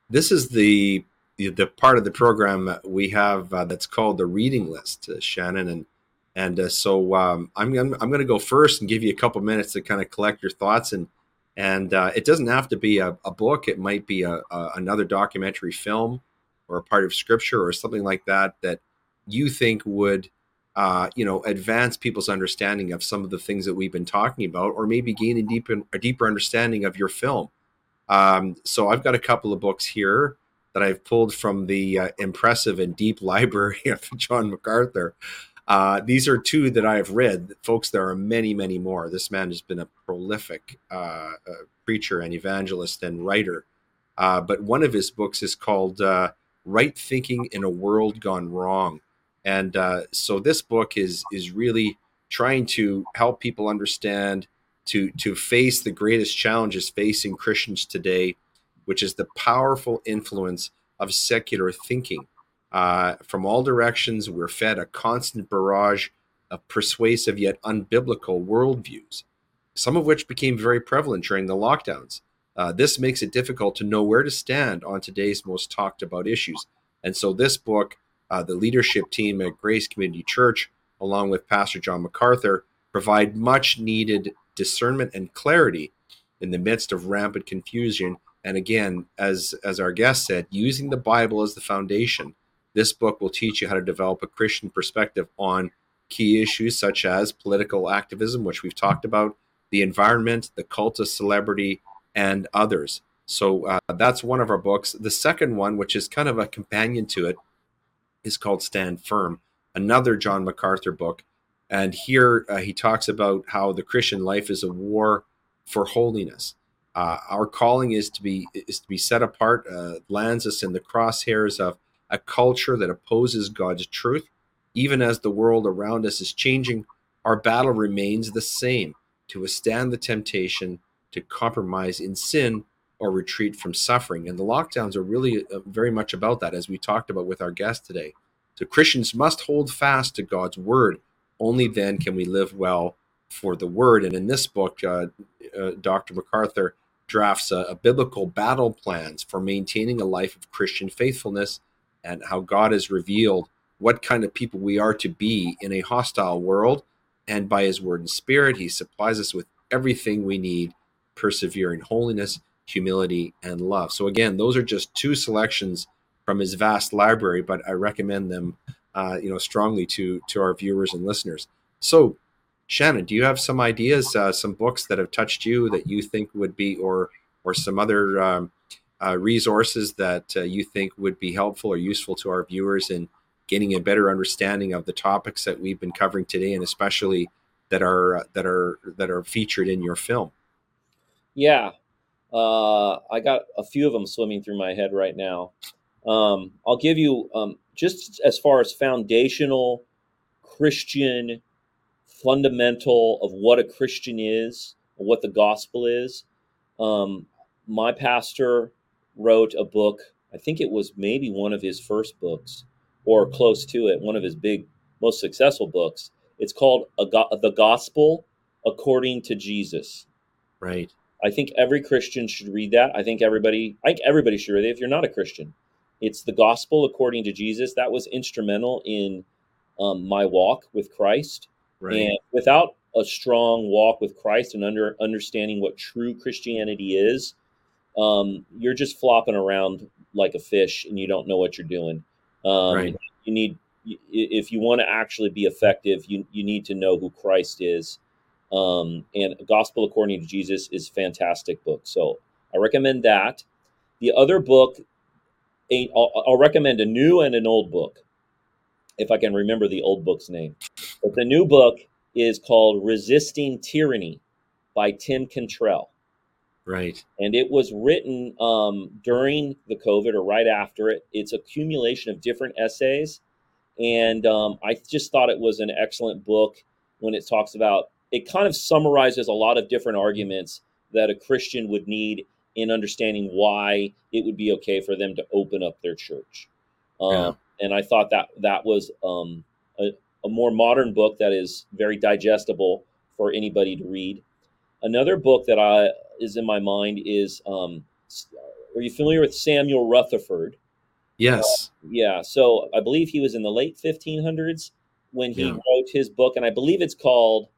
this is the the part of the program we have uh, that's called the reading list, uh, Shannon, and and uh, so um, I'm gonna, I'm going to go first and give you a couple minutes to kind of collect your thoughts and and uh, it doesn't have to be a, a book. It might be a, a another documentary film or a part of scripture or something like that that you think would uh, you know advance people's understanding of some of the things that we've been talking about or maybe gain a deeper a deeper understanding of your film um, so i've got a couple of books here that i've pulled from the uh, impressive and deep library of john macarthur uh, these are two that i have read. Folks there are many many more. This man has been a prolific uh, uh, preacher and evangelist and writer. Uh, but one of his books is called uh, right thinking in a world gone wrong. And uh, so this book is is really trying to help people understand to to face the greatest challenges facing christians today which is the powerful influence of secular thinking uh, from all directions we're fed a constant barrage of persuasive yet unbiblical worldviews some of which became very prevalent during the lockdowns uh, this makes it difficult to know where to stand on today's most talked about issues. And so, this book, uh, the leadership team at Grace Community Church, along with Pastor John MacArthur, provide much needed discernment and clarity in the midst of rampant confusion. And again, as, as our guest said, using the Bible as the foundation, this book will teach you how to develop a Christian perspective on key issues such as political activism, which we've talked about, the environment, the cult of celebrity, and others. So uh, that's one of our books. The second one, which is kind of a companion to it, is called Stand Firm, another John MacArthur book. And here uh, he talks about how the Christian life is a war for holiness. Uh, our calling is to be is to be set apart. Uh, lands us in the crosshairs of a culture that opposes God's truth, even as the world around us is changing. Our battle remains the same: to withstand the temptation to compromise in sin or retreat from suffering. And the lockdowns are really uh, very much about that, as we talked about with our guest today. So Christians must hold fast to God's word. Only then can we live well for the word. And in this book, uh, uh, Dr. MacArthur drafts a, a, biblical battle plans for maintaining a life of Christian faithfulness and how God has revealed what kind of people we are to be in a hostile world. And by his word and spirit, he supplies us with everything we need, persevering holiness, humility, and love. So again, those are just two selections from his vast library, but I recommend them, uh, you know, strongly to to our viewers and listeners. So, Shannon, do you have some ideas, uh, some books that have touched you that you think would be, or or some other um, uh, resources that uh, you think would be helpful or useful to our viewers in gaining a better understanding of the topics that we've been covering today, and especially that are that are that are featured in your film? Yeah, uh, I got a few of them swimming through my head right now. Um, I'll give you um, just as far as foundational Christian fundamental of what a Christian is, what the gospel is. Um, my pastor wrote a book. I think it was maybe one of his first books or close to it, one of his big, most successful books. It's called Go- The Gospel According to Jesus. Right. I think every Christian should read that. I think everybody, I think everybody should read it if you're not a Christian. It's the gospel according to Jesus. That was instrumental in um, my walk with Christ. Right. And without a strong walk with Christ and under understanding what true Christianity is, um, you're just flopping around like a fish and you don't know what you're doing. Um, right. You need, if you want to actually be effective, you you need to know who Christ is. Um, and Gospel According to Jesus is fantastic book. So I recommend that. The other book a, I'll, I'll recommend a new and an old book, if I can remember the old book's name. But the new book is called Resisting Tyranny by Tim Cantrell. Right. And it was written um, during the COVID or right after it. It's accumulation of different essays. And um, I just thought it was an excellent book when it talks about, it kind of summarizes a lot of different arguments that a Christian would need in understanding why it would be okay for them to open up their church. Um, yeah. And I thought that that was um, a, a, more modern book that is very digestible for anybody to read. Another book that I is in my mind is um, Are you familiar with Samuel Rutherford? Yes. Uh, yeah. So I believe he was in the late 1500s when he yeah. wrote his book, and I believe it's called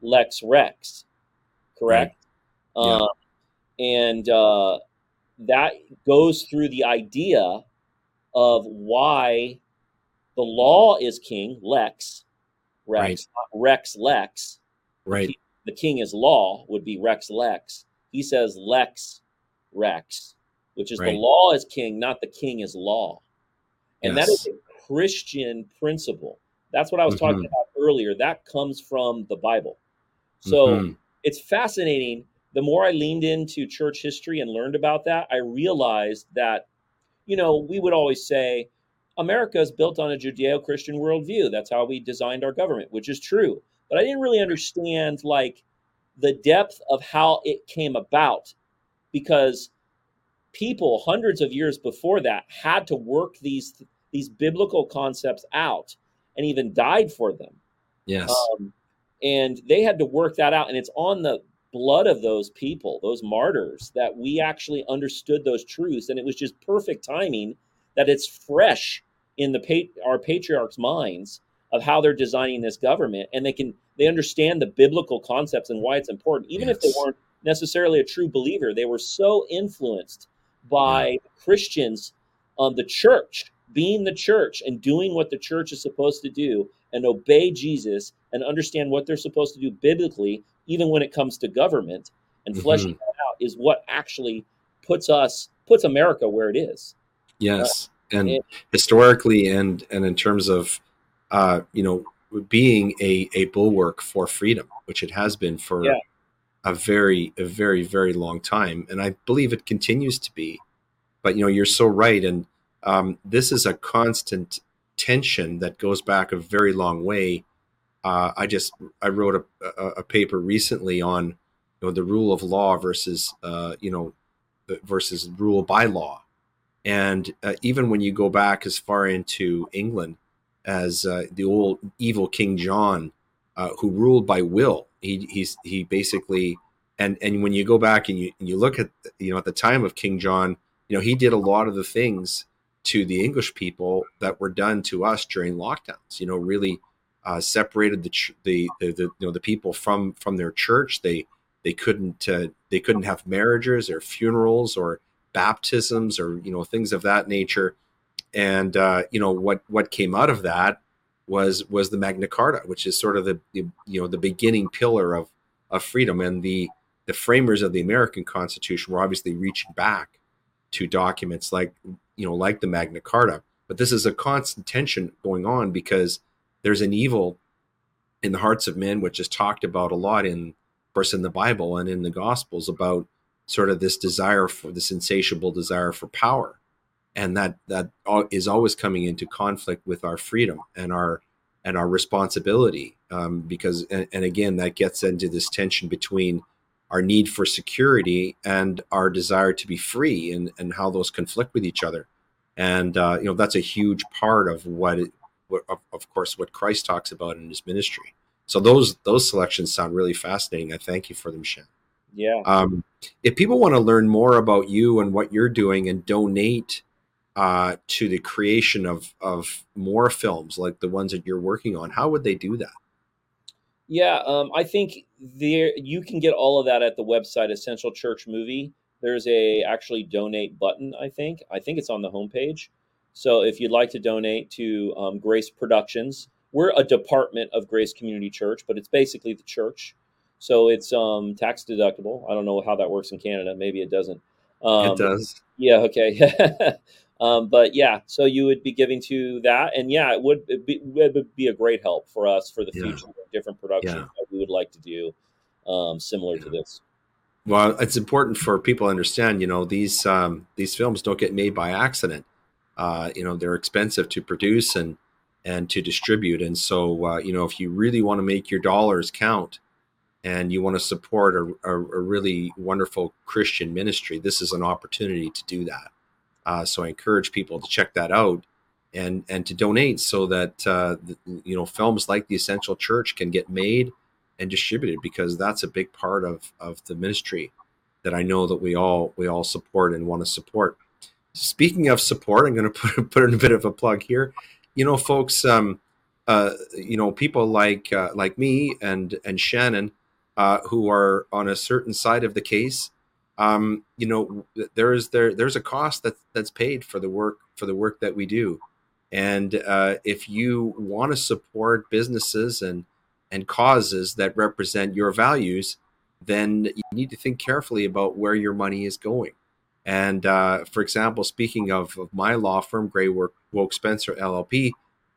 Lex Rex. Correct. Right. Yeah. Um, and uh, that goes through the idea of why the law is king, lex, rex, right. rex, lex. Right. The king is law would be rex, lex. He says lex, rex, which is right. the law is king, not the king is law. And yes. that is a Christian principle. That's what I was mm-hmm. talking about earlier. That comes from the Bible. So mm-hmm. it's fascinating the more I leaned into church history and learned about that, I realized that, you know, we would always say America is built on a Judeo Christian worldview. That's how we designed our government, which is true. But I didn't really understand like the depth of how it came about because people hundreds of years before that had to work these these biblical concepts out and even died for them. Yes. Um, and they had to work that out and it's on the blood of those people, those martyrs, that we actually understood those truths. And it was just perfect timing that it's fresh in the our patriarchs' minds of how they're designing this government, and they can they understand the biblical concepts and why it's important, even yes. if they weren't necessarily a true believer. They were so influenced by yeah. Christians, um, the church, being the church and doing what the church is supposed to do, and obey Jesus and understand what they're supposed to do biblically even when it comes to government and fleshing mm-hmm. that out is what actually puts us puts America where it is. Yes, uh, and it, historically, and and in terms of uh, you know being a a bulwark for freedom, which it has been for yeah. a very a very very long time, and I believe it continues to be. But you know, you're so right, and um, this is a constant tension that goes back a very long way uh, I just I wrote a, a, a, paper recently on you know the rule of law versus uh, you know versus rule by law. And uh, even when you go back as far into England as uh, the old evil King John, uh, who ruled by will, he he's he basically and and when you go back and you and you look at you know at the time of King John, you know he did a lot of the things to the English people that were done to us during lockdowns. You know, really uh, separated the, the, the the you know the people from from their church. They they couldn't uh, they couldn't have marriages or funerals or baptisms or you know things of that nature. And uh, you know what what came out of that was was the Magna Carta, which is sort of the, you know the beginning pillar of of freedom. And the the framers of the American Constitution were obviously reaching back to documents like you know like the Magna Carta. But this is a constant tension going on because there's an evil in the hearts of men, which is talked about a lot in first in the Bible and in the Gospels about sort of this desire for this insatiable desire for power, and that that is always coming into conflict with our freedom and our and our responsibility, um, because and, and again that gets into this tension between our need for security and our desire to be free, and and how those conflict with each other, and uh, you know that's a huge part of what, it, what of, of course, what Christ talks about in his ministry. So those those selections sound really fascinating. I thank you for them, Shen. Yeah. Um, if people want to learn more about you and what you're doing and donate uh, to the creation of of more films like the ones that you're working on, how would they do that? Yeah, um, I think there you can get all of that at the website Essential Church Movie. There's a actually donate button. I think I think it's on the homepage. So if you'd like to donate to um, Grace Productions, we're a department of Grace Community Church, but it's basically the church. So it's um, tax deductible. I don't know how that works in Canada. Maybe it doesn't. Um, it does. Yeah. Okay. um, but yeah, so you would be giving to that, and yeah, it would, be, it would be a great help for us for the yeah. future different productions yeah. that we would like to do, um, similar yeah. to this. Well, it's important for people to understand. You know, these um, these films don't get made by accident. Uh, you know, they're expensive to produce, and and to distribute. And so, uh, you know, if you really want to make your dollars count and you want to support a, a, a really wonderful Christian ministry, this is an opportunity to do that. Uh, so I encourage people to check that out and and to donate so that uh, you know films like the Essential Church can get made and distributed because that's a big part of of the ministry that I know that we all we all support and want to support. Speaking of support, I'm going to put put in a bit of a plug here you know, folks, um, uh, you know, people like uh, like me and and Shannon, uh, who are on a certain side of the case, um, you know, there is there there's a cost that that's paid for the work for the work that we do, and uh, if you want to support businesses and and causes that represent your values, then you need to think carefully about where your money is going. And uh, for example, speaking of, of, my law firm, Grey Wowk Spencer LLP,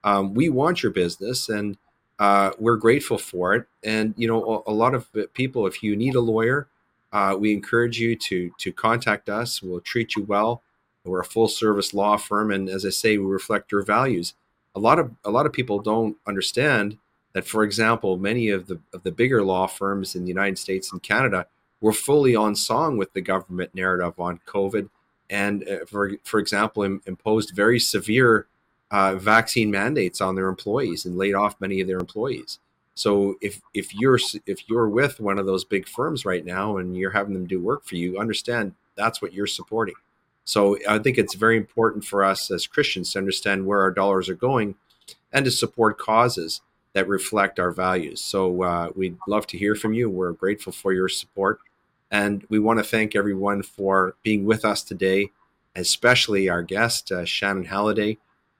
um, we want your business and uh, we're grateful for it. And you know, a, a, lot of people, if you need a lawyer, uh, we encourage you to to contact us. We'll treat you well. We're a full service law firm, and as I say, we reflect your values. A lot of a lot of people don't understand that. For example, many of the of the bigger law firms in the United States and Canada were fully on song with the government narrative on COVID, and uh, for for example, Im- imposed very severe uh, vaccine mandates on their employees and laid off many of their employees. So if if you're if you're with one of those big firms right now and you're having them do work for you, understand that's what you're supporting. So I think it's very important for us as Christians to understand where our dollars are going and to support causes that reflect our values. So uh, we'd love to hear from you. We're grateful for your support. And we want to thank everyone for being with us today, especially our guest, uh, Shannon Halliday.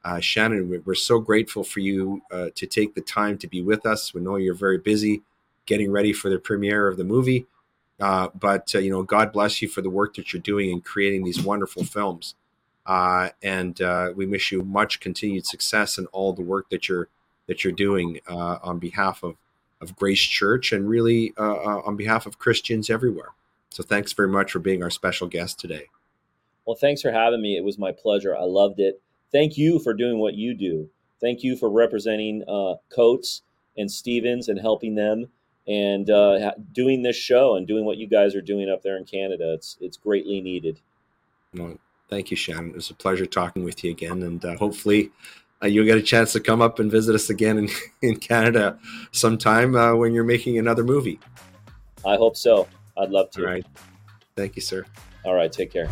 Uh, Shannon, we're so grateful for you uh, to take the time to be with us. We know you're very busy getting ready for the premiere of the movie. Uh, but, uh, you know, God bless you for the work that you're doing in creating these wonderful films. Uh, and we wish you much continued success in all the work that you're that you're doing on behalf of of Grace Church and really uh, uh, on behalf of Christians everywhere. So thanks very much for being our special guest today. Well, thanks for having me. It was my pleasure. I loved it. Thank you for doing what you do. Thank you for representing uh, Coates and Stephens and helping them and uh, doing this show and doing what you guys are doing up there in Canada. It's it's greatly needed. Well, thank you, Shannon. It was a pleasure talking with you again, and uh, hopefully. Uh, you'll get a chance to come up and visit us again in, in Canada sometime uh, when you're making another movie. I hope so. I'd love to. All right. Thank you, sir. All right. Take care.